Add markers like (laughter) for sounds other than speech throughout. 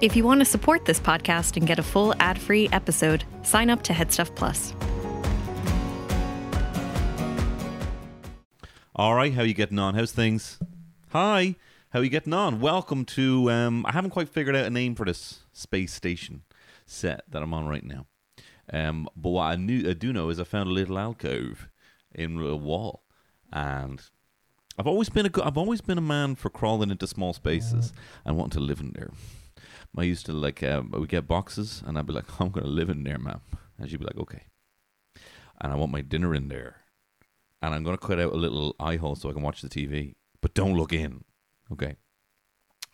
If you want to support this podcast and get a full ad free episode, sign up to Headstuff Plus. All right, how you getting on? How's things? Hi, how you getting on? Welcome to. Um, I haven't quite figured out a name for this space station set that I'm on right now. Um, but what I knew, I do know is I found a little alcove in a wall, and I've always been a, I've always been a man for crawling into small spaces and wanting to live in there. I used to like, um, we get boxes, and I'd be like, (laughs) I'm gonna live in there, ma'am, and she'd be like, okay. And I want my dinner in there and I'm going to cut out a little eye hole so I can watch the TV. But don't look in. Okay.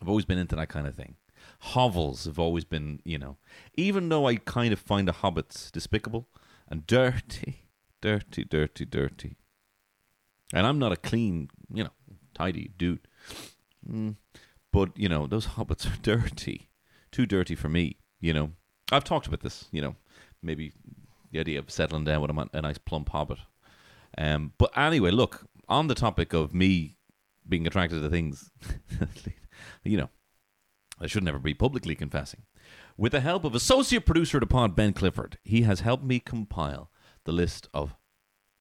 I've always been into that kind of thing. Hovels have always been, you know, even though I kind of find the hobbits despicable and dirty, (laughs) dirty, dirty, dirty. And I'm not a clean, you know, tidy dude. Mm. But, you know, those hobbits are (laughs) dirty. Too dirty for me, you know. I've talked about this, you know, maybe the idea of settling down with a, a nice plump hobbit. Um, but anyway, look, on the topic of me being attracted to things, (laughs) you know, I should never be publicly confessing. With the help of associate producer the pod, Ben Clifford, he has helped me compile the list of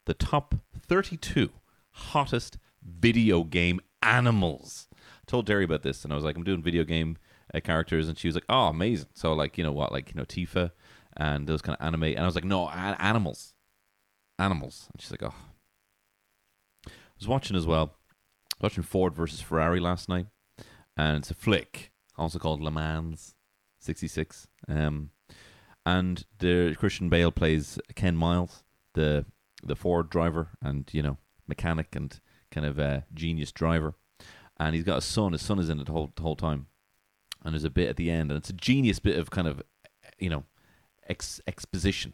the top 32 hottest video game animals. I told Derry about this, and I was like, I'm doing video game uh, characters, and she was like, oh, amazing. So, like, you know what, like, you know, Tifa and those kind of anime. And I was like, no, a- animals animals. And she's like, oh. I was watching as well, watching Ford versus Ferrari last night, and it's a flick, also called Le Mans 66. Um, and the Christian Bale plays Ken Miles, the the Ford driver, and you know mechanic and kind of a genius driver. And he's got a son. His son is in it the whole the whole time. And there's a bit at the end, and it's a genius bit of kind of, you know, ex- exposition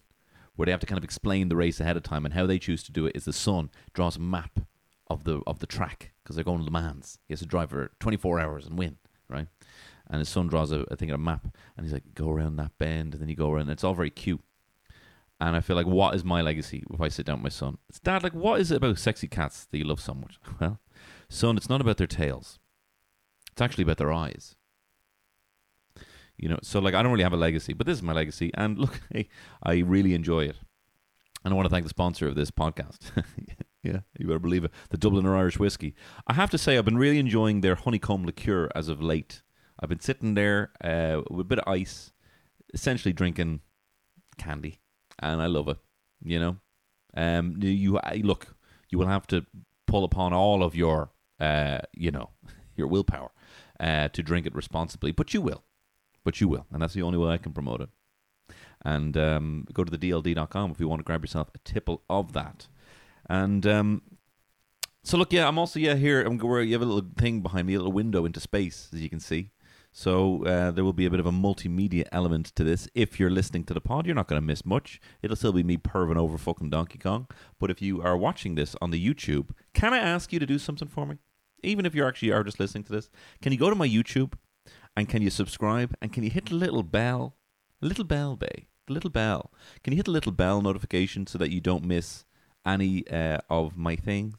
where they have to kind of explain the race ahead of time and how they choose to do it is the son draws a map of the of the track because they're going to Le Mans. He has to drive for 24 hours and win, right? And his son draws a I think a map and he's like go around that bend and then you go around. And it's all very cute. And I feel like what is my legacy if I sit down with my son? It's dad like what is it about sexy cats that you love so much? (laughs) Well, son, it's not about their tails. It's actually about their eyes. You know, so like I don't really have a legacy, but this is my legacy. And look, (laughs) hey, I really enjoy it. And I want to thank the sponsor of this podcast. (laughs) yeah, you better believe it. The Dubliner Irish Whiskey. I have to say, I've been really enjoying their honeycomb liqueur as of late. I've been sitting there uh, with a bit of ice, essentially drinking candy, and I love it. You know, um, you look, you will have to pull upon all of your, uh, you know, (laughs) your willpower uh, to drink it responsibly, but you will but you will, and that's the only way I can promote it. And um, go to the DLD.com if you want to grab yourself a tipple of that. And um, so, look, yeah, I'm also yeah here. I'm where you have a little thing behind me, a little window into space, as you can see. So uh, there will be a bit of a multimedia element to this. If you're listening to the pod, you're not going to miss much. It'll still be me perving over fucking Donkey Kong. But if you are watching this on the YouTube, can I ask you to do something for me? Even if you actually are just listening to this, can you go to my YouTube and can you subscribe? And can you hit the little bell? A little bell, bay. The little bell. Can you hit the little bell notification so that you don't miss any uh, of my things?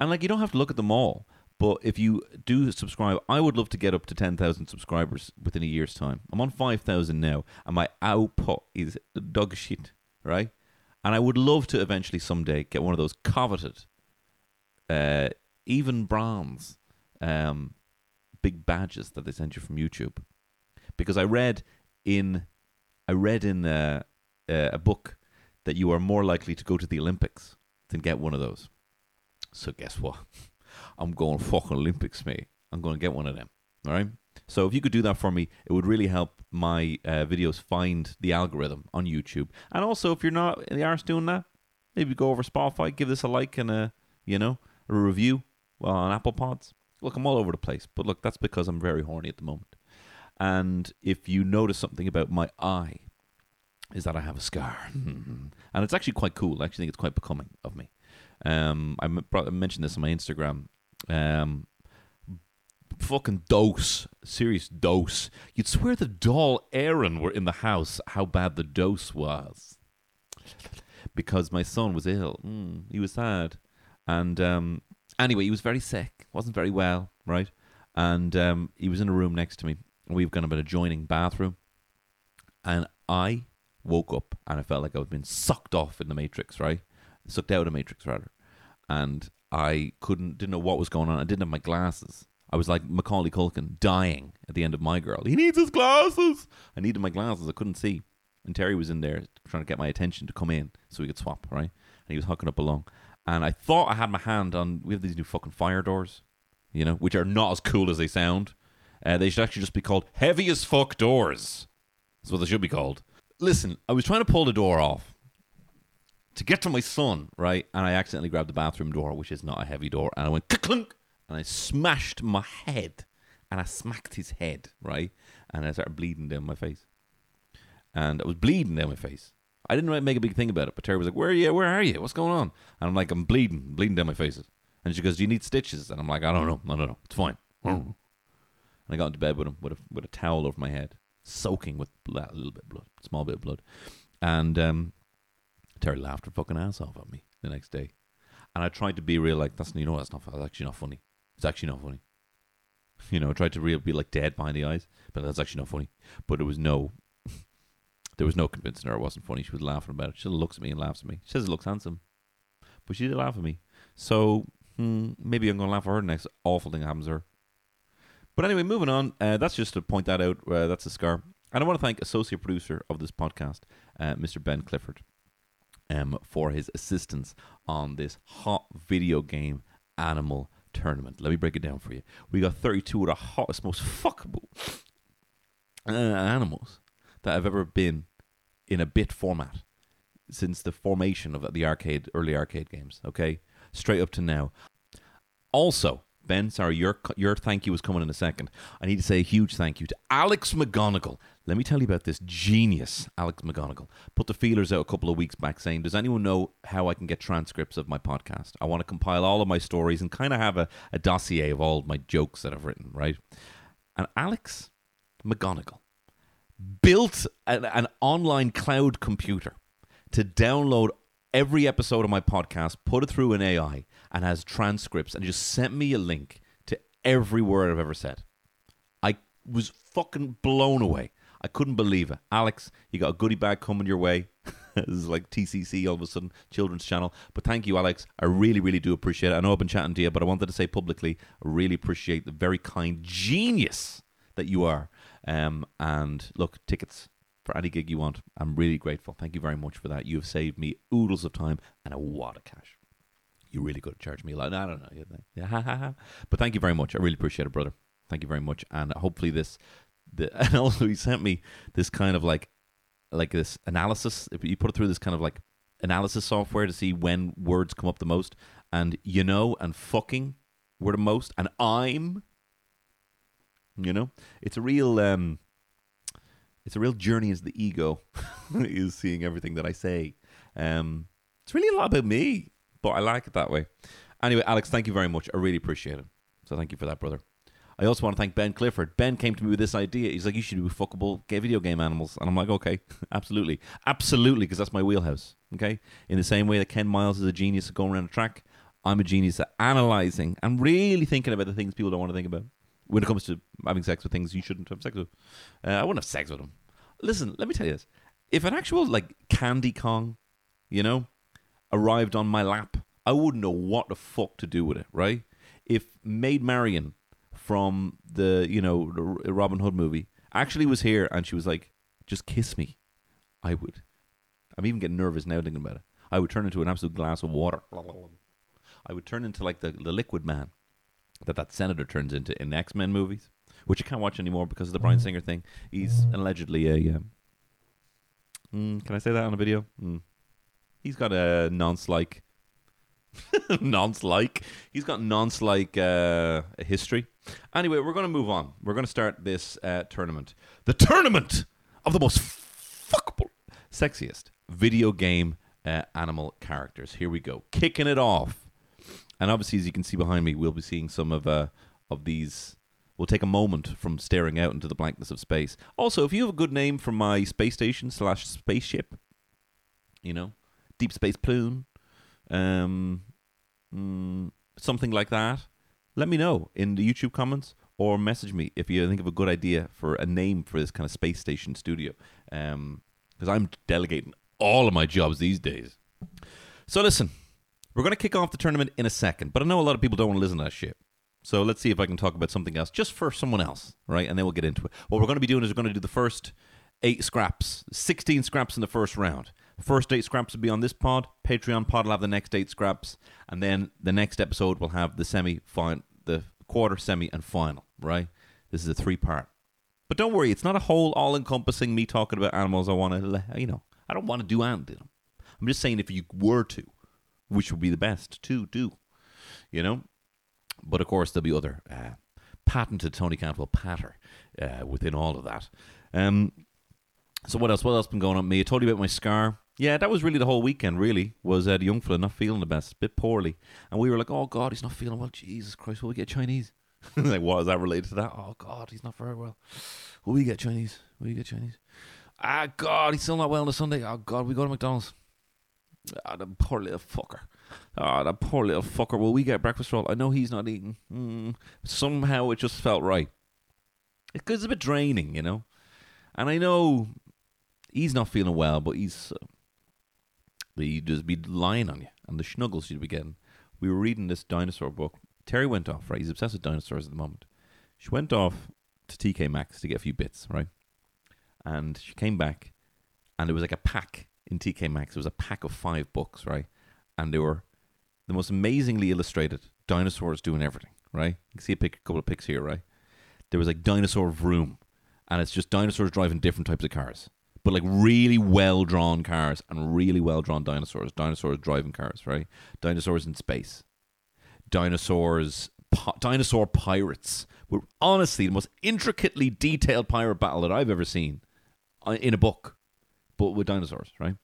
And like, you don't have to look at them all. But if you do subscribe, I would love to get up to 10,000 subscribers within a year's time. I'm on 5,000 now, and my output is dog shit, right? And I would love to eventually someday get one of those coveted, uh, even bronze um, big badges that they send you from YouTube. Because I read in, I read in uh, uh, a book that you are more likely to go to the Olympics than get one of those. So guess what? (laughs) I'm going fucking Olympics, mate. I'm going to get one of them. All right. So if you could do that for me, it would really help my uh, videos find the algorithm on YouTube. And also, if you're not in the arse doing that, maybe go over Spotify, give this a like and a you know a review on Apple Pods. Look, I'm all over the place, but look, that's because I'm very horny at the moment. And if you notice something about my eye, is that I have a scar, (laughs) and it's actually quite cool. I actually think it's quite becoming of me. Um, mentioned this on my Instagram. Um, fucking dose, serious dose. You'd swear the doll Aaron were in the house. How bad the dose was, because my son was ill. Mm, he was sad, and um, anyway, he was very sick. wasn't very well, right? And um, he was in a room next to me, we've got an adjoining bathroom. And I woke up and I felt like I was being sucked off in the Matrix, right? Sucked out of Matrix, rather. And I couldn't, didn't know what was going on. I didn't have my glasses. I was like Macaulay Culkin dying at the end of My Girl. He needs his glasses. I needed my glasses. I couldn't see. And Terry was in there trying to get my attention to come in so we could swap, right? And he was hooking up along. And I thought I had my hand on, we have these new fucking fire doors, you know, which are not as cool as they sound. Uh, they should actually just be called heavy as fuck doors. That's what they should be called. Listen, I was trying to pull the door off to get to my son, right? And I accidentally grabbed the bathroom door, which is not a heavy door, and I went clunk, and I smashed my head, and I smacked his head, right? And I started bleeding down my face, and I was bleeding down my face. I didn't make a big thing about it, but Terry was like, "Where are you? Where are you? What's going on?" And I'm like, "I'm bleeding, bleeding down my face." And she goes, "Do you need stitches?" And I'm like, "I don't know, no, no, no, it's fine." And I got into bed with him with a with a towel over my head, soaking with blood, a little bit of blood, small bit of blood, and um, Terry laughed her fucking ass off at me the next day. And I tried to be real, like, that's, you know, that's not, that's actually not funny. It's actually not funny. (laughs) You know, I tried to real, be like dead behind the eyes, but that's actually not funny. But it was no, there was no convincing her it wasn't funny. She was laughing about it. She looks at me and laughs at me. She says it looks handsome, but she did laugh at me. So hmm, maybe I'm going to laugh at her next awful thing happens to her. But anyway, moving on. Uh, that's just to point that out. Uh, that's a scar. And I want to thank associate producer of this podcast, uh, Mr. Ben Clifford um, for his assistance on this hot video game animal tournament. Let me break it down for you. We got 32 of the hottest, most fuckable uh, animals that I've ever been in a bit format since the formation of the arcade, early arcade games. Okay, straight up to now. Also, Ben, sorry, your your thank you was coming in a second. I need to say a huge thank you to Alex McGonigal. Let me tell you about this genius, Alex McGonigal. Put the feelers out a couple of weeks back saying, Does anyone know how I can get transcripts of my podcast? I want to compile all of my stories and kind of have a, a dossier of all my jokes that I've written, right? And Alex McGonigal built an, an online cloud computer to download every episode of my podcast, put it through an AI, and has transcripts, and just sent me a link to every word I've ever said. I was fucking blown away. I couldn't believe it. Alex, you got a goodie bag coming your way. (laughs) this is like TCC all of a sudden, children's channel. But thank you, Alex. I really, really do appreciate it. I know I've been chatting to you, but I wanted to say publicly, I really appreciate the very kind genius that you are. Um, and look, tickets for any gig you want. I'm really grateful. Thank you very much for that. You have saved me oodles of time and a wad of cash. You really could charge me a lot. I don't know. But thank you very much. I really appreciate it, brother. Thank you very much. And hopefully this the, (laughs) and also he sent me this kind of like like this analysis. If you put it through this kind of like analysis software to see when words come up the most, and you know, and fucking were the most, and I'm, you know, it's a real um, it's a real journey as the ego (laughs) is seeing everything that I say. Um, it's really a lot about me, but I like it that way. Anyway, Alex, thank you very much. I really appreciate it. So thank you for that, brother. I also want to thank Ben Clifford. Ben came to me with this idea. He's like, you should do fuckable gay video game animals. And I'm like, okay, (laughs) absolutely. Absolutely, because that's my wheelhouse. Okay? In the same way that Ken Miles is a genius at going around a track, I'm a genius at analyzing and really thinking about the things people don't want to think about when it comes to having sex with things you shouldn't have sex with. Uh, I wouldn't have sex with them. Listen, let me tell you this. If an actual, like, Candy Kong, you know, arrived on my lap, I wouldn't know what the fuck to do with it, right? If Maid Marian from the you know Robin Hood movie actually was here and she was like, "Just kiss me," I would. I'm even getting nervous now thinking about it. I would turn into an absolute glass of water. I would turn into like the, the liquid man that that senator turns into in X Men movies, which you can't watch anymore because of the Bryan Singer thing. He's allegedly a. Um, mm, can I say that on a video? Mm. He's got a nonce-like, (laughs) nonce-like. He's got nonce-like uh, history Anyway, we're going to move on. We're going to start this uh, tournament. The tournament of the most fuckable, sexiest video game uh, animal characters. Here we go. Kicking it off. And obviously, as you can see behind me, we'll be seeing some of uh, of these. We'll take a moment from staring out into the blankness of space. Also, if you have a good name for my space station slash spaceship, you know, Deep Space plume, um, mm, something like that, let me know in the YouTube comments or message me if you think of a good idea for a name for this kind of space station studio. Um, because I'm delegating all of my jobs these days. So listen, we're going to kick off the tournament in a second, but I know a lot of people don't want to listen to that shit. So let's see if I can talk about something else just for someone else, right? And then we'll get into it. What we're going to be doing is we're going to do the first eight scraps, 16 scraps in the first round. First eight scraps will be on this pod. Patreon pod will have the next eight scraps. And then the next episode will have the semi final, the quarter, semi, and final, right? This is a three part. But don't worry, it's not a whole all encompassing me talking about animals I want to, you know, I don't want to do anything. I'm just saying if you were to, which would be the best to do, you know? But of course, there'll be other uh, patented Tony Cantwell patter uh, within all of that. Um, so what else? What else been going on me? I told you about my scar. Yeah, that was really the whole weekend. Really was uh, the young fella not feeling the best, a bit poorly, and we were like, "Oh God, he's not feeling well." Jesus Christ, will we get Chinese? (laughs) like, what is that related to that? Oh God, he's not very well. Will we get Chinese? Will we get Chinese? Ah God, he's still not well on the Sunday. Oh God, we go to McDonald's. Ah, the poor little fucker. Ah, that poor little fucker. Will we get breakfast roll? I know he's not eating. Mm. Somehow it just felt right. It's a bit draining, you know. And I know he's not feeling well, but he's uh, he just be lying on you and the snuggles you'd be getting. We were reading this dinosaur book. Terry went off, right? He's obsessed with dinosaurs at the moment. She went off to TK Maxx to get a few bits, right? And she came back, and it was like a pack in TK Maxx. It was a pack of five books, right? And they were the most amazingly illustrated dinosaurs doing everything, right? You can see a, pic, a couple of pics here, right? There was like Dinosaur Vroom, and it's just dinosaurs driving different types of cars but like really well drawn cars and really well drawn dinosaurs. Dinosaurs driving cars, right? Dinosaurs in space. Dinosaurs, dinosaur pirates. Were honestly the most intricately detailed pirate battle that I've ever seen uh, in a book, but with dinosaurs, right?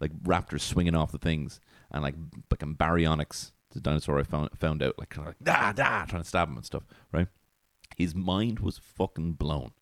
Like raptors swinging off the things and like like baryonyx, the dinosaur I found found out like, kind of like da da trying to stab him and stuff, right? His mind was fucking blown.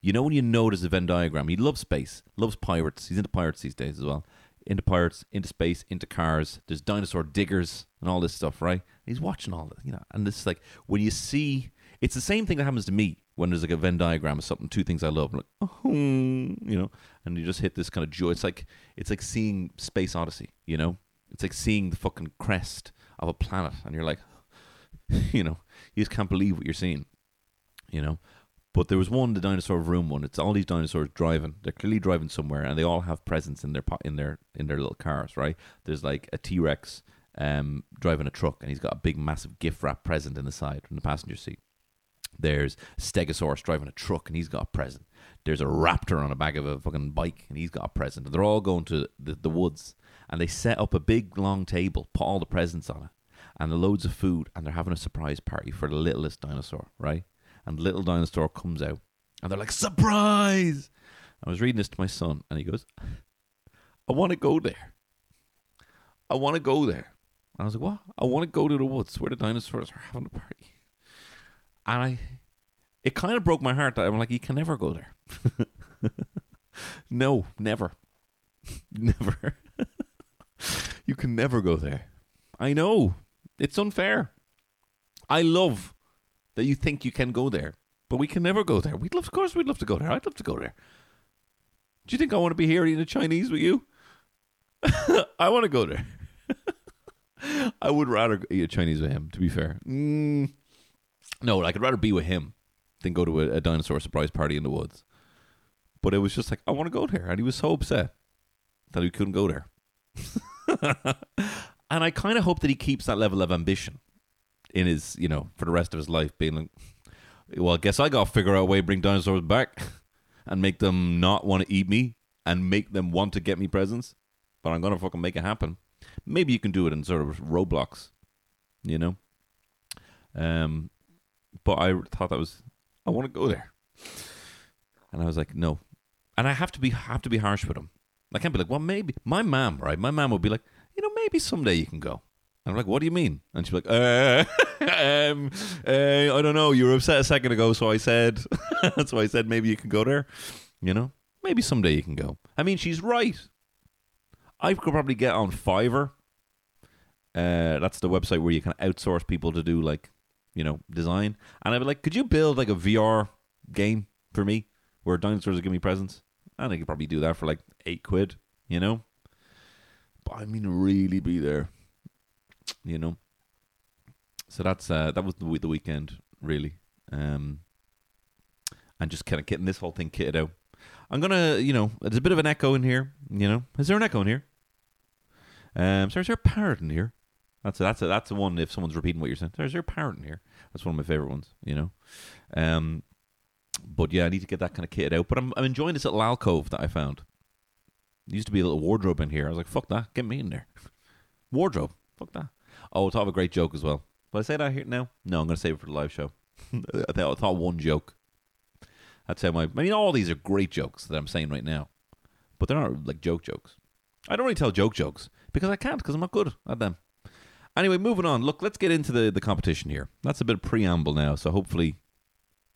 You know when you notice a Venn diagram, he loves space, loves pirates. He's into pirates these days as well. Into pirates, into space, into cars. There's dinosaur diggers and all this stuff, right? He's watching all this, you know. And this is like when you see, it's the same thing that happens to me when there's like a Venn diagram of something, two things I love, I'm like, oh, you know, and you just hit this kind of joy. It's like it's like seeing Space Odyssey, you know. It's like seeing the fucking crest of a planet, and you're like, (laughs) you know, you just can't believe what you're seeing, you know. But there was one, the dinosaur Vroom one. It's all these dinosaurs driving. They're clearly driving somewhere, and they all have presents in their in their in their little cars. Right? There's like a T Rex um, driving a truck, and he's got a big, massive gift wrap present in the side in the passenger seat. There's Stegosaurus driving a truck, and he's got a present. There's a raptor on the back of a fucking bike, and he's got a present. And they're all going to the, the woods, and they set up a big, long table, put all the presents on it, and the loads of food, and they're having a surprise party for the littlest dinosaur, right? and Little Dinosaur comes out, and they're like, surprise! I was reading this to my son, and he goes, I want to go there. I want to go there. And I was like, what? I want to go to the woods where the dinosaurs are having a party. And I, it kind of broke my heart that I'm like, you can never go there. (laughs) no, never. (laughs) never. (laughs) you can never go there. I know. It's unfair. I love that you think you can go there, but we can never go there. We'd love, of course, we'd love to go there. I'd love to go there. Do you think I want to be here eating Chinese with you? I want to go there. I would rather eat a Chinese with him. To be fair, mm, no, like I could rather be with him than go to a, a dinosaur surprise party in the woods. But it was just like I want to go there, and he was so upset that he couldn't go there. (laughs) and I kind of hope that he keeps that level of ambition in his, you know, for the rest of his life, being like, well, I guess I got to figure out a way to bring dinosaurs back (laughs) and make them not want to eat me and make them want to get me presents. But I'm going to fucking make it happen. Maybe you can do it in sort of Roblox, you know? Um, but I thought that was, I want to go there. And I was like, no. And I have to be have to be harsh with him. I can't be like, well, maybe my mom, right? My mom would be like, you know, maybe someday you can go. I'm like, what do you mean? And she's like, uh, (laughs) um, uh, I don't know. You were upset a second ago, so I said, (laughs) that's why I said maybe you can go there. You know, maybe someday you can go. I mean, she's right. I could probably get on Fiverr. Uh, that's the website where you can outsource people to do like you know, design. And I'd be like, could you build like a VR game for me where dinosaurs are giving me presents? And I could probably do that for like eight quid, you know? But I mean, really be there, you know? So that's uh, that was the, weekend, really. Um, and just kind of getting this whole thing kitted out. I'm gonna, you know, there's a bit of an echo in here. You know, is there an echo in here? Um, so is there a parrot in here? That's a, that's a, that's the one. If someone's repeating what you're saying, there's your parent in here. That's one of my favorite ones. You know, um, but yeah, I need to get that kind of kitted out. But I'm I'm enjoying this little alcove that I found. Used to be a little wardrobe in here. I was like, fuck that, get me in there. (laughs) wardrobe, fuck that. Oh, it's have a great joke as well. Will I say that here now? No, I'm gonna save it for the live show. (laughs) I thought, I thought one joke. That's how my. I mean, all these are great jokes that I'm saying right now, but they're not like joke jokes. I don't really tell joke jokes because I can't because I'm not good at them. Anyway, moving on. Look, let's get into the the competition here. That's a bit of preamble now, so hopefully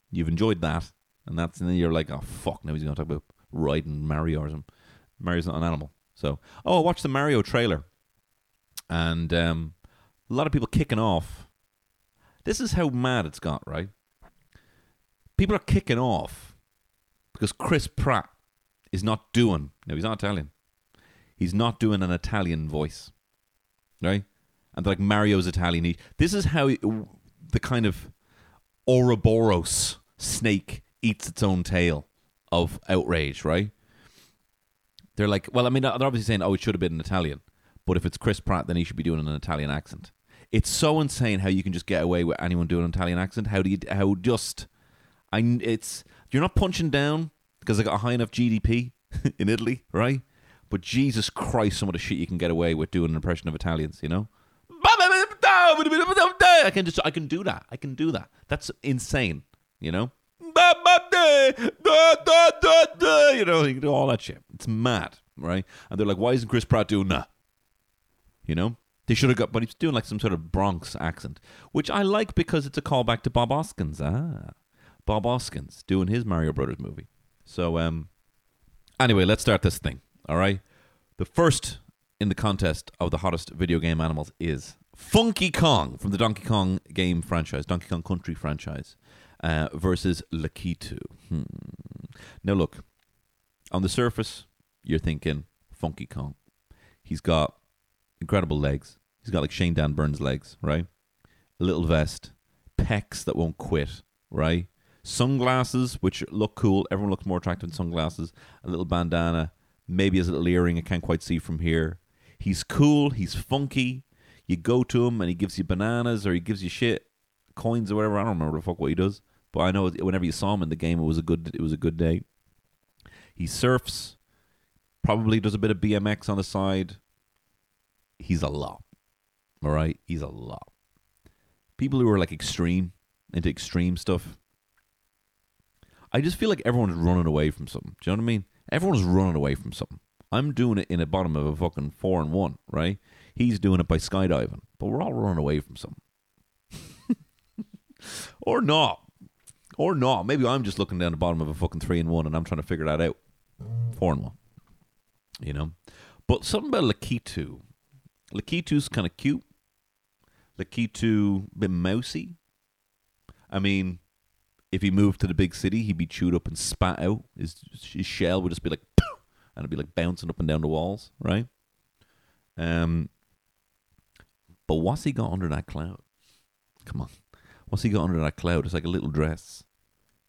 you've enjoyed that, and that's and then you're like, oh fuck, now he's going to talk about riding Mario or something. Mario's not an animal, so oh, I watched the Mario trailer, and um, a lot of people kicking off. This is how mad it's got, right? People are kicking off because Chris Pratt is not doing. No, he's not Italian. He's not doing an Italian voice, right? And they're like Mario's Italian. This is how the kind of Ouroboros snake eats its own tail of outrage, right? They're like, well, I mean, they're obviously saying, oh, it should have been an Italian, but if it's Chris Pratt, then he should be doing an Italian accent. It's so insane how you can just get away with anyone doing an Italian accent. How do you? How just? I. It's you're not punching down because they got a high enough GDP (laughs) in Italy, right? But Jesus Christ, some of the shit you can get away with doing an impression of Italians, you know? I can just I can do that. I can do that. That's insane, you know? You know, you can do all that shit. It's mad, right? And they're like, why isn't Chris Pratt doing that? You know? They should have got, but he's doing like some sort of Bronx accent, which I like because it's a callback to Bob Hoskins. Ah, Bob Hoskins doing his Mario Brothers movie. So, um, anyway, let's start this thing. All right. The first in the contest of the hottest video game animals is Funky Kong from the Donkey Kong game franchise, Donkey Kong Country franchise, uh, versus Lakitu. Hmm. Now, look, on the surface, you're thinking Funky Kong. He's got incredible legs. He's got like Shane Dan Burns legs, right? A little vest, pecs that won't quit, right? Sunglasses, which look cool. Everyone looks more attractive in sunglasses. A little bandana, maybe his little earring. I can't quite see from here. He's cool. He's funky. You go to him and he gives you bananas or he gives you shit, coins or whatever. I don't remember the fuck what he does, but I know whenever you saw him in the game, it was a good. It was a good day. He surfs. Probably does a bit of BMX on the side he's a lot. All right, he's a lot. People who are like extreme into extreme stuff. I just feel like everyone's running away from something. Do you know what I mean? Everyone's running away from something. I'm doing it in the bottom of a fucking four and one, right? He's doing it by skydiving, but we're all running away from something. (laughs) or not. Or not. Maybe I'm just looking down the bottom of a fucking three and one and I'm trying to figure that out. Four and one. You know? But something about Lakitu Lakitu's kind of cute. Lakitu bit mousy. I mean, if he moved to the big city, he'd be chewed up and spat out. His, his shell would just be like, (laughs) and it'd be like bouncing up and down the walls, right? Um, but what's he got under that cloud? Come on, what's he got under that cloud? It's like a little dress.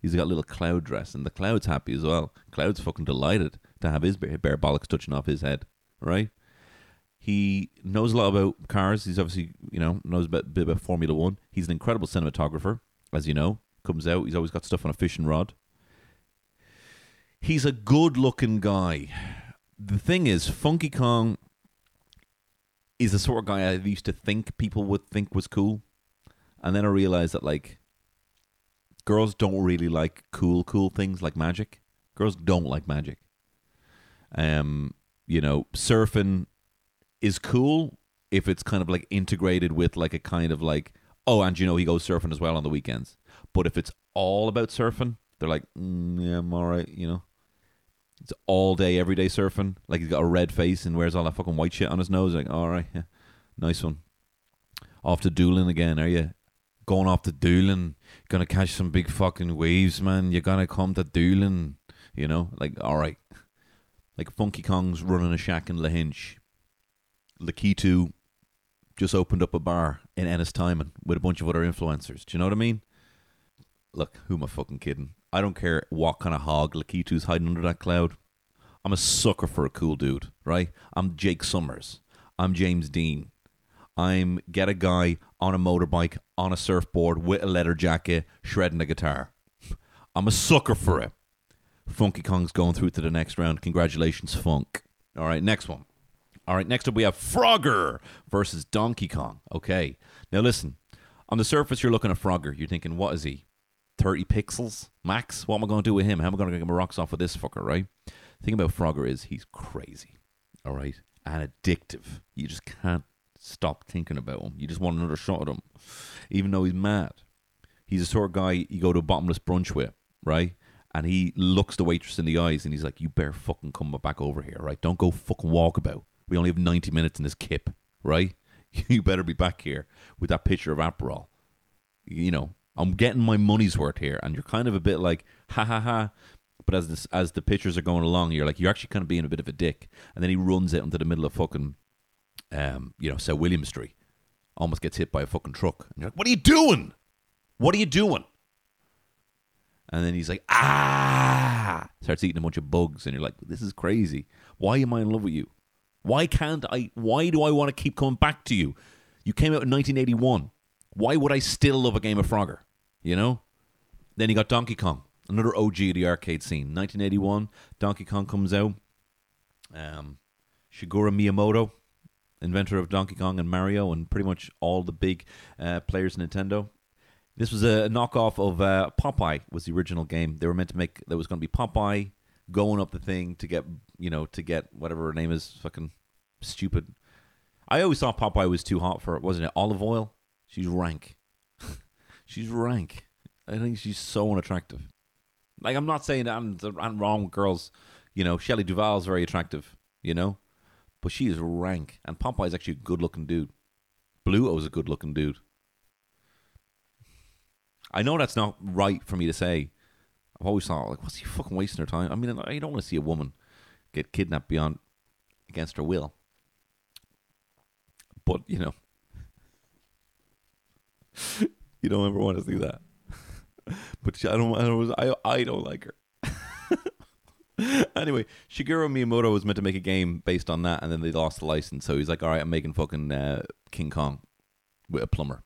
He's got a little cloud dress, and the cloud's happy as well. Cloud's fucking delighted to have his bare, bollocks touching off his head, right? He knows a lot about cars. He's obviously, you know, knows a bit about Formula One. He's an incredible cinematographer, as you know. Comes out, he's always got stuff on a fishing rod. He's a good looking guy. The thing is, Funky Kong is the sort of guy I used to think people would think was cool. And then I realized that, like, girls don't really like cool, cool things like magic. Girls don't like magic. Um, you know, surfing is cool if it's kind of like integrated with like a kind of like oh and you know he goes surfing as well on the weekends but if it's all about surfing they're like mm, yeah i'm all right you know it's all day every day surfing like he's got a red face and wears all that fucking white shit on his nose like all right yeah nice one off to Doolin again are you going off to Doolin, gonna catch some big fucking waves, man. You're gonna come to Doolin, you know? Like, all right. Like Funky Kong's running a shack in Lahinch. Lakitu just opened up a bar in Ennistimon with a bunch of other influencers. Do you know what I mean? Look, who am I fucking kidding? I don't care what kind of hog Lakitu's hiding under that cloud. I'm a sucker for a cool dude, right? I'm Jake Summers. I'm James Dean. I'm get a guy on a motorbike, on a surfboard, with a leather jacket, shredding a guitar. (laughs) I'm a sucker for it. Funky Kong's going through to the next round. Congratulations, Funk. All right, next one. All right, next up we have Frogger versus Donkey Kong. Okay. Now listen, on the surface you're looking at Frogger. You're thinking, what is he? 30 pixels max? What am I going to do with him? How am I going to get my rocks off with this fucker, right? The thing about Frogger is he's crazy, all right? And addictive. You just can't stop thinking about him. You just want another shot at him, even though he's mad. He's the sort of guy you go to a bottomless brunch with, right? And he looks the waitress in the eyes and he's like, You better fucking come back over here, right? Don't go fucking walk about. We only have 90 minutes in this kip, right? (laughs) You better be back here with that picture of Aperol. You know, I'm getting my money's worth here. And you're kind of a bit like, ha ha ha. But as this, as the pictures are going along, you're like, you're actually kind of being a bit of a dick. And then he runs out into the middle of fucking, um, you know, South William Street. Almost gets hit by a fucking truck. And you're like, what are you doing? What are you doing? And then he's like, ah, starts eating a bunch of bugs. And you're like, this is crazy. Why am I in love with you? Why can't I? Why do I want to keep coming back to you? You came out in 1981. Why would I still love a game of Frogger? You know? Then you got Donkey Kong, another OG of the arcade scene. 1981, Donkey Kong comes out. Um, Shigeru Miyamoto, inventor of Donkey Kong and Mario, and pretty much all the big uh, players in Nintendo. This was a knockoff of uh, Popeye. Was the original game they were meant to make? There was going to be Popeye going up the thing to get you know to get whatever her name is. Fucking stupid. I always thought Popeye was too hot for it, wasn't it? Olive Oyl. She's rank. (laughs) she's rank. I think she's so unattractive. Like I'm not saying that I'm, I'm wrong with girls. You know, Shelley Duvall's very attractive. You know, but she is rank, and Popeye's actually a good-looking dude. Bluto's a good-looking dude. I know that's not right for me to say. I've always thought, like, what's he fucking wasting her time? I mean, I don't want to see a woman get kidnapped beyond against her will. But you know, (laughs) you don't ever want to see that. but I don't. I don't. I, I don't like her. (laughs) anyway, Shigeru Miyamoto was meant to make a game based on that, and then they lost the license. So he's like, "All right, I'm making fucking uh, King Kong with a plumber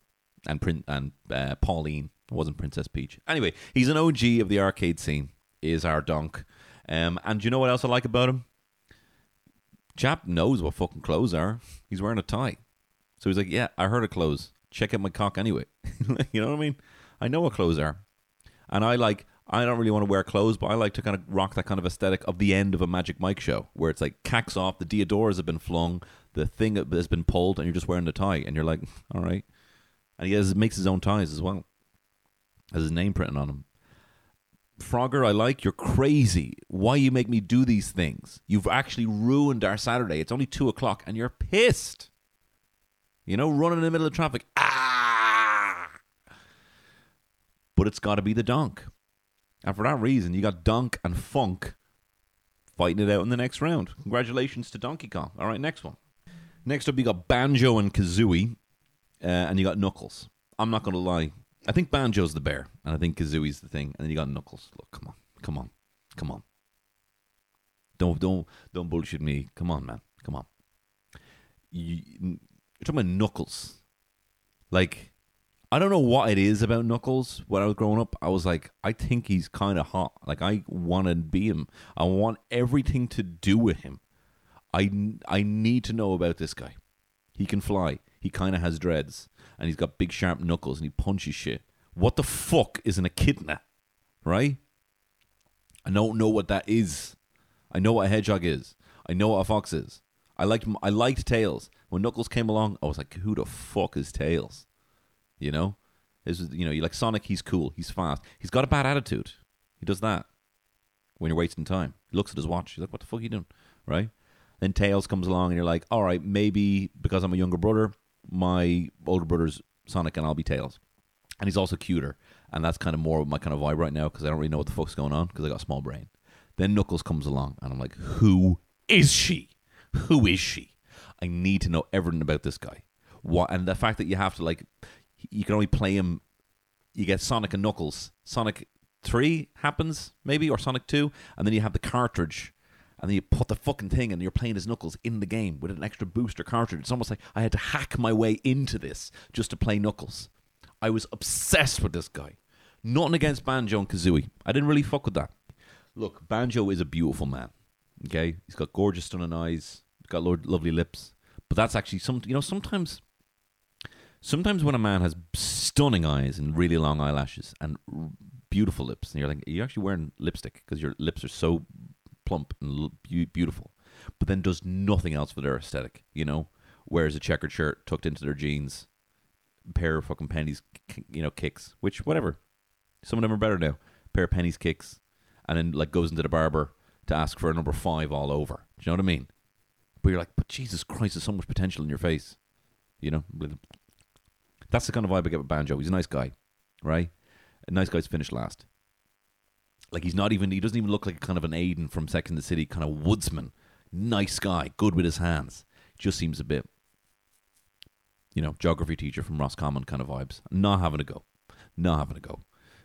and print and uh, Pauline." It wasn't Princess Peach. Anyway, he's an OG of the arcade scene. Is our donk. Um, and you know what else I like about him? Chap knows what fucking clothes are. He's wearing a tie. So he's like, yeah, I heard of clothes. Check out my cock anyway. (laughs) you know what I mean? I know what clothes are. And I like, I don't really want to wear clothes, but I like to kind of rock that kind of aesthetic of the end of a Magic Mike show where it's like cacks off, the Diadoras have been flung, the thing has been pulled, and you're just wearing the tie. And you're like, (laughs) all right. And he has, makes his own ties as well. Has his name printed on them. Frogger, I like. You're crazy. Why you make me do these things? You've actually ruined our Saturday. It's only two o'clock, and you're pissed. You know, running in the middle of traffic. Ah! But it's got to be the donk. And for that reason, you got Donk and Funk fighting it out in the next round. Congratulations to Donkey Kong. All right, next one. Next up, you got Banjo and Kazooie, uh, and you got Knuckles. I'm not going to lie. I think Banjo's the bear, and I think Kazooie's the thing, and then you got Knuckles. Look, come on, come on, come on. Don't don't don't bullshit me. Come on, man. Come on. You, you're talking about Knuckles. Like, I don't know what it is about Knuckles. When I was growing up, I was like, I think he's kind of hot. Like, I want to be him. I want everything to do with him. I I need to know about this guy. He can fly. He kind of has dreads and he's got big sharp knuckles and he punches shit. What the fuck is an echidna? Right? I don't know what that is. I know what a hedgehog is. I know what a fox is. I liked I liked Tails. When Knuckles came along, I was like, who the fuck is Tails? You know? This is, you know, you like Sonic, he's cool, he's fast. He's got a bad attitude. He does that when you're wasting time. He looks at his watch. He's like, what the fuck are you doing? Right? Then Tails comes along and you're like, all right, maybe because I'm a younger brother, my older brother's Sonic and I'll be Tails. and he's also cuter, and that's kind of more of my kind of vibe right now because I don't really know what the fuck's going on because I got a small brain. Then Knuckles comes along, and I'm like, who is she? Who is she? I need to know everything about this guy. What and the fact that you have to like, you can only play him. You get Sonic and Knuckles. Sonic three happens maybe, or Sonic two, and then you have the cartridge. And then you put the fucking thing, and you're playing as Knuckles in the game with an extra booster cartridge. It's almost like I had to hack my way into this just to play Knuckles. I was obsessed with this guy. Nothing against Banjo and Kazooie. I didn't really fuck with that. Look, Banjo is a beautiful man. Okay, he's got gorgeous, stunning eyes. He's got lo- lovely lips. But that's actually some. You know, sometimes, sometimes when a man has stunning eyes and really long eyelashes and r- beautiful lips, and you're like, you're you actually wearing lipstick because your lips are so plump and l- beautiful, but then does nothing else for their aesthetic. You know, wears a checkered shirt tucked into their jeans, pair of fucking Penneys, you know, kicks. Which whatever. Some of them are better now. Pair of Penneys kicks, and then like goes into the barber to ask for a number five all over. Do you know what I mean? But you're like, but Jesus Christ, there's so much potential in your face. You know, that's the kind of vibe I get with Banjo. He's a nice guy, right? A nice guy's finished last. Like he's not even. He doesn't even look like kind of an Aidan from Sex and the City, kind of woodsman. Nice guy, good with his hands. Just seems a bit, you know, geography teacher from Roscommon kind of vibes. Not having a go, not having a go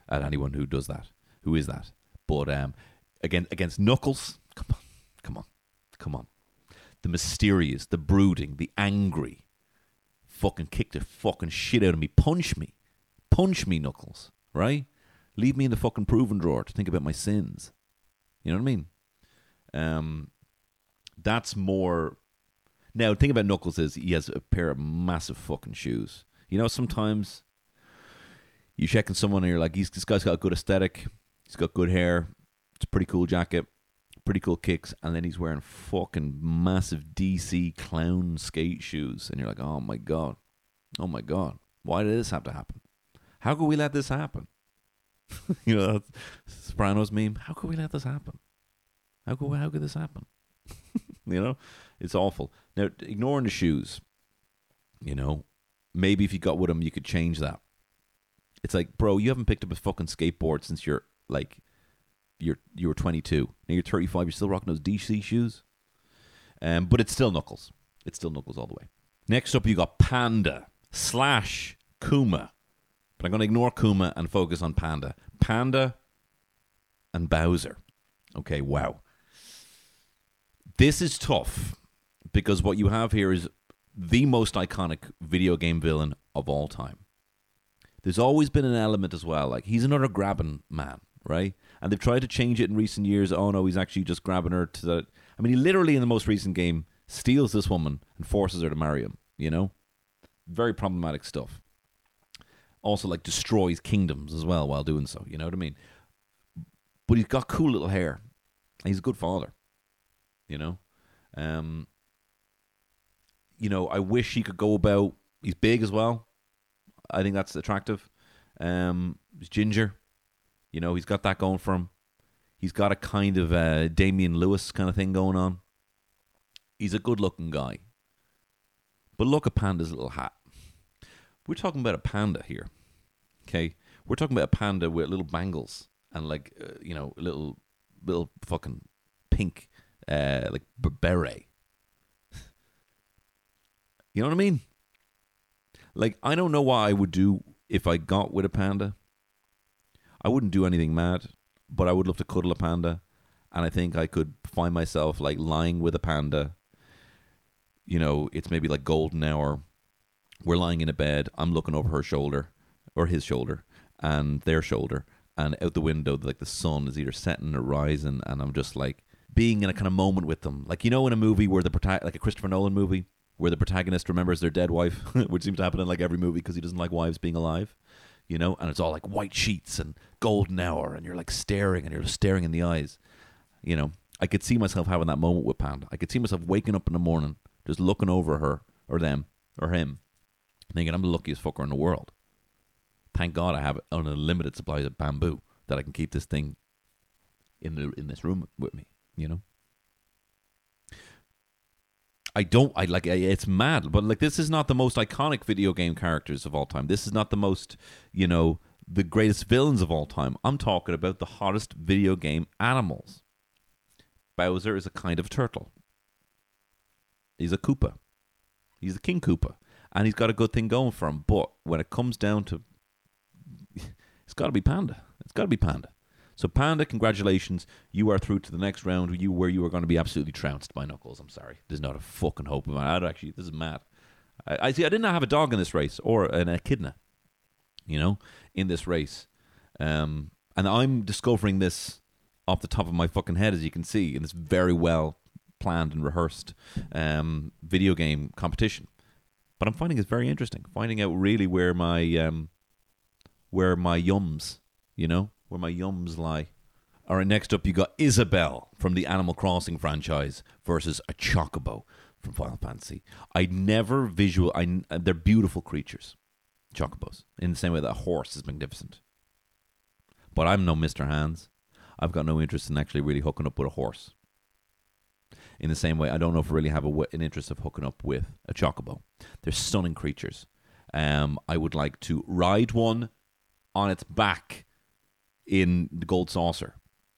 at anyone who does that. Who is that? But um, again, against Knuckles, come on, come on, come on. The mysterious, the brooding, the angry. Fucking kick the fucking shit out of me. Punch me. Punch me, Knuckles. Right? Leave me in the fucking proven drawer to think about my sins. You know what I mean? Um, that's more. Now, the thing about Knuckles is he has a pair of massive fucking shoes. You know, sometimes you checking someone and you're like, he's, this guy's got a good aesthetic. He's got good hair. It's a pretty cool jacket. Pretty cool kicks. And then he's wearing fucking massive DC clown skate shoes. And you're like, oh my God. Oh my God. Why did this have to happen? How could we let this happen? (laughs) you know, Sopranos meme. How could we let this happen? How could, how could this happen? (laughs) you know, it's awful. Now, ignoring the shoes, you know, maybe if you got with him, you could change that. It's like, bro, you haven't picked up a fucking skateboard since you're like, you're you were 22. Now you're 35. You're still rocking those DC shoes. Um, but it's still Knuckles. It's still Knuckles all the way. Next up, you got Panda slash Kuma. But I'm going to ignore Kuma and focus on Panda. Panda and Bowser. Okay, wow. This is tough because what you have here is the most iconic video game villain of all time. There's always been an element as well, like he's another grabbing man, right? And they've tried to change it in recent years. Oh no, he's actually just grabbing her to the. I mean, he literally in the most recent game steals this woman and forces her to marry him. You know, very problematic stuff. Also, like destroys kingdoms as well while doing so. You know what I mean? But he's got cool little hair. He's a good father. You know, um, you know, I wish he could go about. He's big as well. I think that's attractive. Um, he's ginger. You know, he's got that going for him. He's got a kind of uh, Damian Lewis kind of thing going on. He's a good-looking guy. But look at Panda's little hat. We're talking about a panda here. Okay, we're talking about a panda with little bangles and like uh, you know, little little fucking pink uh, like beret. (laughs) you know what I mean? Like I don't know what I would do if I got with a panda. I wouldn't do anything mad, but I would love to cuddle a panda, and I think I could find myself like lying with a panda. You know, it's maybe like golden hour. We're lying in a bed. I'm looking over her shoulder or his shoulder and their shoulder, and out the window, like the sun is either setting or rising, and I'm just like being in a kind of moment with them, like you know, in a movie where the prota- like a Christopher Nolan movie where the protagonist remembers their dead wife, (laughs) which seems to happen in like every movie because he doesn't like wives being alive, you know, and it's all like white sheets and golden hour, and you're like staring and you're staring in the eyes, you know. I could see myself having that moment with Panda. I could see myself waking up in the morning, just looking over her or them or him, thinking I'm the luckiest fucker in the world. Thank God I have an unlimited supply of bamboo that I can keep this thing in the in this room with me. You know. I don't. I like. It's mad, but like this is not the most iconic video game characters of all time. This is not the most, you know, the greatest villains of all time. I'm talking about the hottest video game animals. Bowser is a kind of turtle. He's a Koopa. He's a King Koopa, and he's got a good thing going for him. But when it comes down to, (laughs) it's got to be Panda. It's got to be Panda. So Panda, congratulations, you are through to the next round. You where you are going to be absolutely trounced by Knuckles. I'm sorry, there's not a fucking hope of it. Actually, this is mad. I, I see. I did not have a dog in this race or an echidna, you know, in this race, um, and I'm discovering this off the top of my fucking head, as you can see, in this very well planned and rehearsed um, video game competition. But I'm finding it very interesting, finding out really where my um, where my yums, you know, where my yums lie. All right, next up you got Isabelle from the Animal Crossing franchise versus a Chocobo from Final Fantasy. I never visual. I they're beautiful creatures, chocobos, in the same way that a horse is magnificent. But I'm no Mister Hands. I've got no interest in actually really hooking up with a horse. In the same way, I don't know if I really have a, an interest of hooking up with a chocobo. They're stunning creatures. Um, I would like to ride one on its back in the gold saucer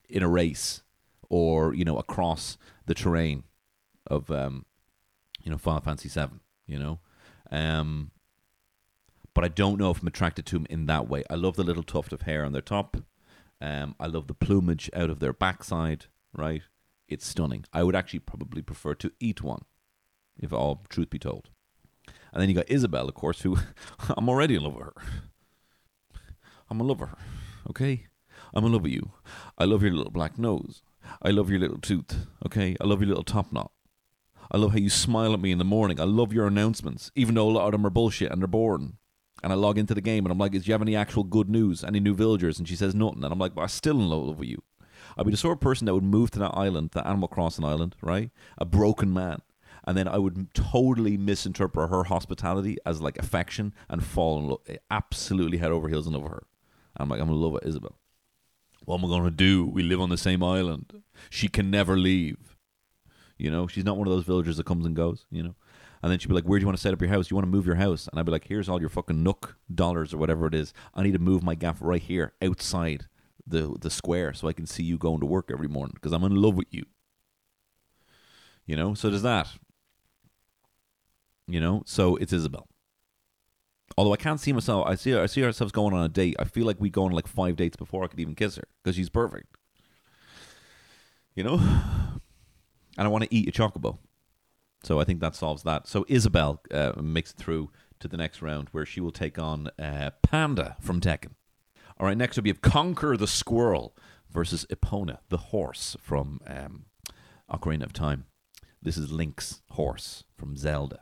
in a race or you know across the terrain of um, you know Final Fantasy Seven. You know, um, but I don't know if I'm attracted to them in that way. I love the little tuft of hair on their top. Um, I love the plumage out of their backside. Right, it's stunning. I would actually probably prefer to eat one, if all truth be told. And then you got Isabelle, of course, who (laughs) I'm already in love with her. I'm in love with her. Okay, I'm in love with you. I love your little black nose. I love your little tooth. Okay, I love your little top knot. I love how you smile at me in the morning. I love your announcements, even though a lot of them are bullshit and they're boring. And I log into the game and I'm like, "Do you have any actual good news? Any new villagers?" And she says nothing. And I'm like, "But I'm still in love with you." I'd be the sort of person that would move to that island, the Animal Crossing island, right? A broken man. And then I would totally misinterpret her hospitality as like affection and fall in love, absolutely head over heels in love with her. I'm like, I'm in love with Isabelle. What am I going to do? We live on the same island. She can never leave. You know, she's not one of those villagers that comes and goes, you know. And then she'd be like, Where do you want to set up your house? You want to move your house? And I'd be like, Here's all your fucking nook dollars or whatever it is. I need to move my gaff right here outside the the square so I can see you going to work every morning because I'm in love with you. You know, so there's that. You know, so it's Isabelle. Although I can't see myself, I see I see ourselves going on a date. I feel like we go on like five dates before I could even kiss her because she's perfect. You know, and I want to eat a chocobo, so I think that solves that. So Isabelle uh, makes it through to the next round where she will take on uh, Panda from Tekken. All right, next up we have Conker the Squirrel versus Epona the horse from um, Ocarina of Time. This is Link's horse from Zelda.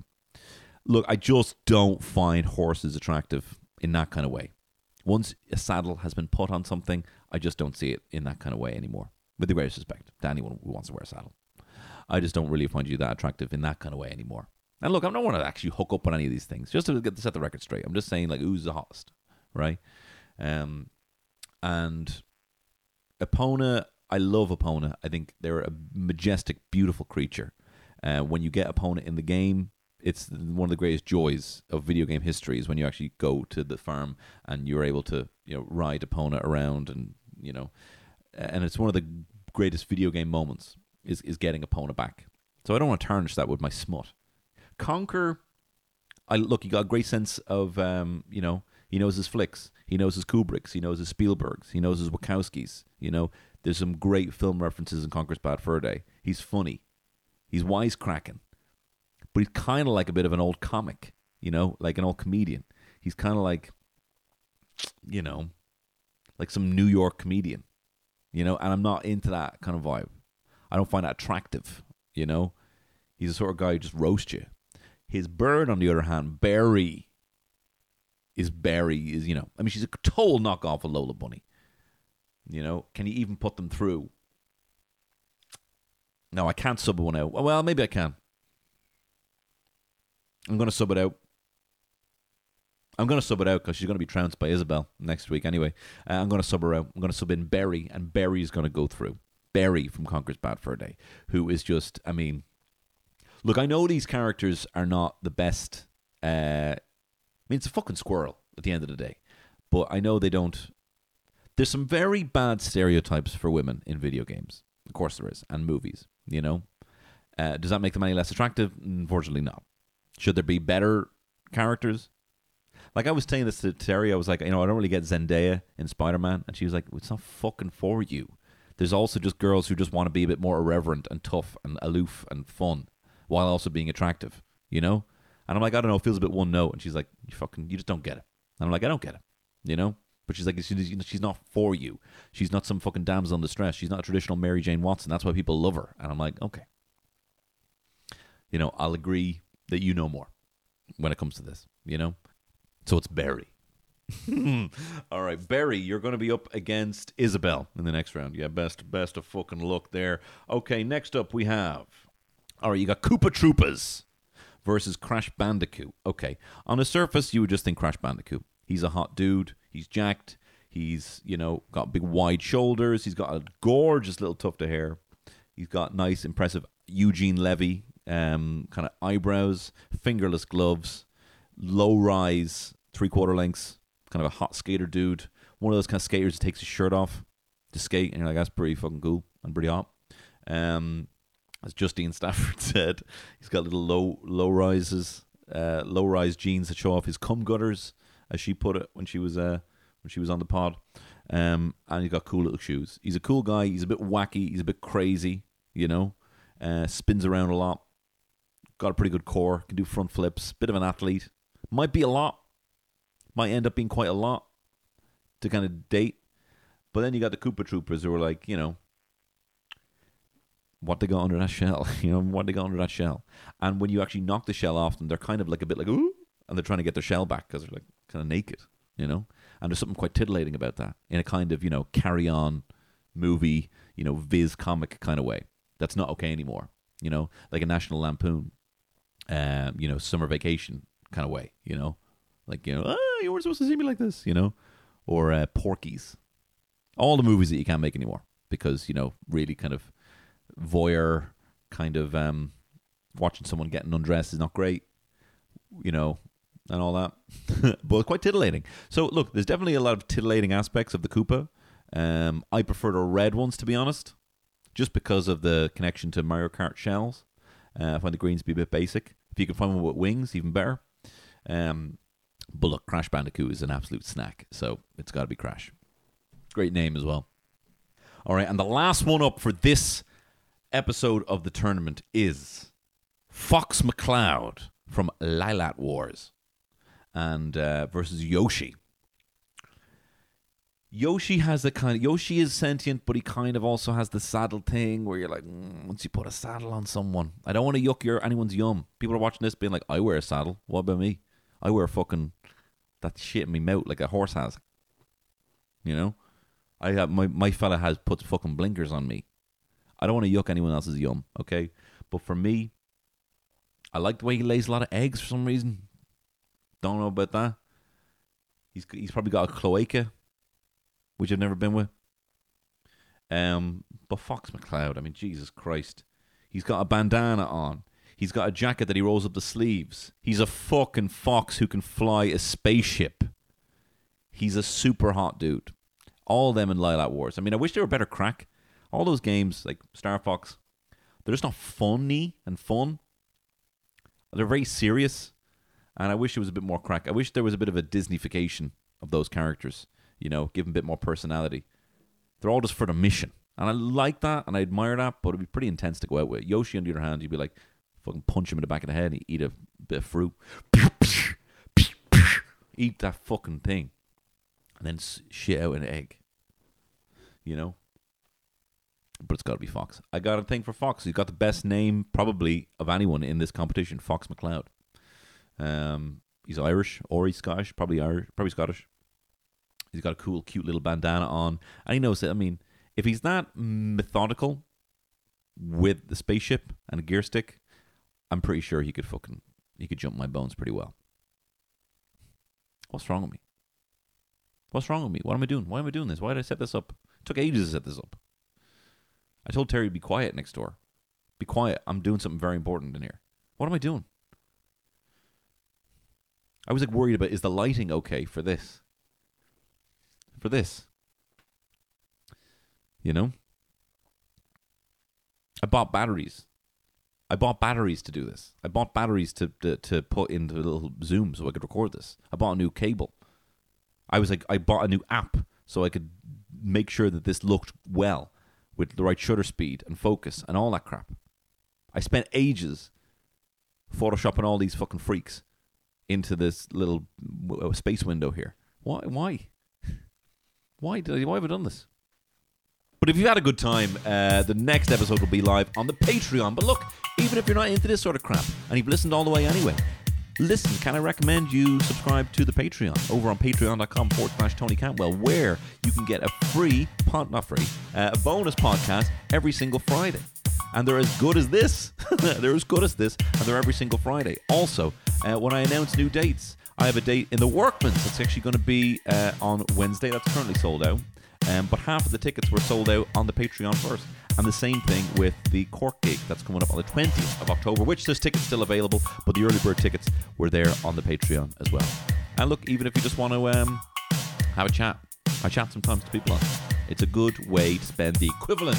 Look, I just don't find horses attractive in that kind of way. Once a saddle has been put on something, I just don't see it in that kind of way anymore. With the greatest respect to anyone who wants to wear a saddle. I just don't really find you that attractive in that kind of way anymore. And look, I don't want to actually hook up on any of these things. Just to get to set the record straight, I'm just saying like who's the hottest, right? Um, and Epona, I love Epona. I think they're a majestic, beautiful creature. Uh, when you get Epona in the game, it's one of the greatest joys of video game history is when you actually go to the farm and you're able to you know ride Epona around and you know, and it's one of the greatest video game moments is is getting Epona back. So I don't want to tarnish that with my smut. Conker, I look, he got a great sense of um, you know he knows his flicks. He knows his Kubricks. He knows his Spielbergs. He knows his Wachowskis. You know, there's some great film references in Conker's Bad Fur Day. He's funny. He's wisecracking. But he's kind of like a bit of an old comic, you know, like an old comedian. He's kind of like, you know, like some New York comedian, you know, and I'm not into that kind of vibe. I don't find that attractive, you know. He's the sort of guy who just roasts you. His bird, on the other hand, Berri, is Berri is you know I mean she's a total knockoff of Lola Bunny. You know, can you even put them through? No, I can't sub one out. Well, maybe I can. I'm gonna sub it out. I'm gonna sub it out because she's gonna be trounced by Isabelle next week anyway. Uh, I'm gonna sub her out. I'm gonna sub in Barry, and Berri's gonna go through. Barry from Conker's Bad Fur Day, who is just, I mean, Look, I know these characters are not the best. Uh, I mean, it's a fucking squirrel at the end of the day, but I know they don't. There's some very bad stereotypes for women in video games. Of course, there is, and movies. You know, uh, does that make them any less attractive? Unfortunately, not. Should there be better characters? Like I was saying this to Terry, I was like, you know, I don't really get Zendaya in Spider Man, and she was like, it's not fucking for you. There's also just girls who just want to be a bit more irreverent and tough and aloof and fun, while also being attractive. You know? And I'm like, I don't know, it feels a bit one note. And she's like, you fucking, you just don't get it. And I'm like, I don't get it. You know? But she's like, she's not for you. She's not some fucking damsel in distress. She's not a traditional Mary Jane Watson. That's why people love her. And I'm like, okay. You know, I'll agree that you know more when it comes to this. You know, so it's Barry. (laughs) All right, Barry, you're going to be up against Isabelle in the next round. Yeah, best best of fucking luck there. Okay, next up we have. All right, you got Koopa Troopas versus Crash Bandicoot. Okay, on the surface you would just think Crash Bandicoot. He's a hot dude. He's jacked. He's you know got big wide shoulders. He's got a gorgeous little tuft of hair. He's got nice, impressive Eugene Levy um, kind of eyebrows, fingerless gloves, low rise, three quarter lengths, kind of a hot skater dude. One of those kind of skaters that takes his shirt off to skate, and you're like, that's pretty fucking cool and pretty hot. Um, as Justine Stafford (laughs) said, he's got little low low rises, uh, low rise jeans that show off his cum gutters, as she put it when she was uh, when she was on the pod. Um, and he's got cool little shoes. He's a cool guy. He's a bit wacky. He's a bit crazy. You know, uh, spins around a lot. Got a pretty good core. Can do front flips. Bit of an athlete. Might be a lot. Might end up being quite a lot to kind of date. But then you got the Koopa Troopas who are like, you know, what they got under that shell, (laughs) you know, what they got under that shell. And when you actually knock the shell off them, they're kind of like a bit like, ooh, and they're trying to get their shell back because they're like kind of naked, you know. And there's something quite titillating about that in a kind of, you know, carry on movie, you know, viz comic kind of way. That's not okay anymore, you know, like a National Lampoon, um, you know, summer vacation kind of way, you know, like, you know, oh, you weren't supposed to see me like this, you know, or uh, Porky's. All the movies that you can't make anymore because, you know, really kind of voyeur kind of um, watching someone getting undressed is not great, you know, and all that. (laughs) but quite titillating. So look, there's definitely a lot of titillating aspects of the Koopa. Um, I prefer the red ones to be honest, just because of the connection to Mario Kart shells. Uh, I find the greens to be a bit basic. If you can find one with wings, even better. Um, but look, Crash Bandicoot is an absolute snack, so it's got to be Crash. Great name as well. All right, and the last one up for this episode of the tournament is Fox McCloud from Lylat Wars and uh, versus Yoshi. Yoshi has the kind of Yoshi is sentient, but he kind of also has the saddle thing where you're like, mm, once you put a saddle on someone, I don't want to yuck your anyone's yum. People are watching this being like, I wear a saddle. What about me? I wear fucking that shit in my mouth like a horse has. You know, I have my my fella has puts fucking blinkers on me. I don't want to yuck anyone else's yum, okay? But for me, I like the way he lays a lot of eggs for some reason. Don't know about that. He's he's probably got a cloaca, which I've never been with. Um, but Fox McCloud, I mean, Jesus Christ, he's got a bandana on. He's got a jacket that he rolls up the sleeves. He's a fucking fox who can fly a spaceship. He's a super hot dude. All them in Lylat Wars. I mean, I wish they were better crack. All those games, like Star Fox, they're just not funny and fun. They're very serious. And I wish it was a bit more crack. I wish there was a bit of a Disneyfication of those characters. You know, give them a bit more personality. They're all just for the mission. And I like that and I admire that, but it'd be pretty intense to go out with. Yoshi, on the other hand, you'd be like, fucking punch him in the back of the head and eat a bit of fruit. Eat that fucking thing. And then shit out an egg. You know? But it's got to be Fox. I got a thing for Fox. He's got the best name, probably, of anyone in this competition Fox McCloud. Um, he's Irish or he's Scottish, probably Irish, probably Scottish. He's got a cool, cute little bandana on, and he knows that. I mean, if he's not methodical with the spaceship and a gear stick, I'm pretty sure he could fucking he could jump my bones pretty well. What's wrong with me? What's wrong with me? What am I doing? Why am I doing this? Why did I set this up? It took ages to set this up. I told Terry to be quiet next door. Be quiet. I'm doing something very important in here. What am I doing? I was like worried about is the lighting okay for this? For this. You know? I bought batteries. I bought batteries to do this. I bought batteries to to, to put into a little Zoom so I could record this. I bought a new cable. I was like I bought a new app so I could make sure that this looked well with the right shutter speed and focus and all that crap. I spent ages photoshopping all these fucking freaks into this little uh, space window here. Why? Why? Why did I, why have I done this? But if you've had a good time, uh, the next episode will be live on the Patreon. But look, even if you're not into this sort of crap and you've listened all the way anyway, listen, can I recommend you subscribe to the Patreon over on patreon.com forward slash Tony Cantwell, where you can get a free, pod, not free, uh, a bonus podcast every single Friday. And they're as good as this. (laughs) they're as good as this, and they're every single Friday. Also, uh, when I announce new dates, I have a date in the Workman's. It's actually going to be uh, on Wednesday. That's currently sold out. Um, but half of the tickets were sold out on the Patreon first. And the same thing with the Cork gig that's coming up on the 20th of October, which there's tickets still available, but the early bird tickets were there on the Patreon as well. And look, even if you just want to um, have a chat, I chat sometimes to people on. It's a good way to spend the equivalent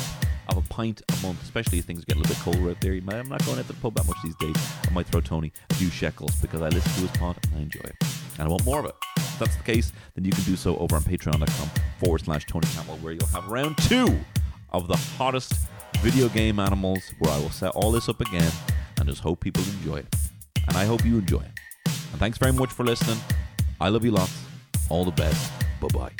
of a pint a month, especially as things get a little bit colder out there. I'm not going out to the pub that much these days. I might throw Tony a few shekels because I listen to his pod and I enjoy it. And I want more of it. If that's the case, then you can do so over on patreon.com forward slash Tony Cantwell, where you'll have round two of the hottest video game animals, where I will set all this up again and just hope people enjoy it. And I hope you enjoy it. And thanks very much for listening. I love you lots. All the best. Bye bye.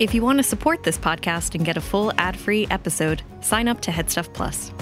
If you want to support this podcast and get a full ad free episode, sign up to Headstuff Plus.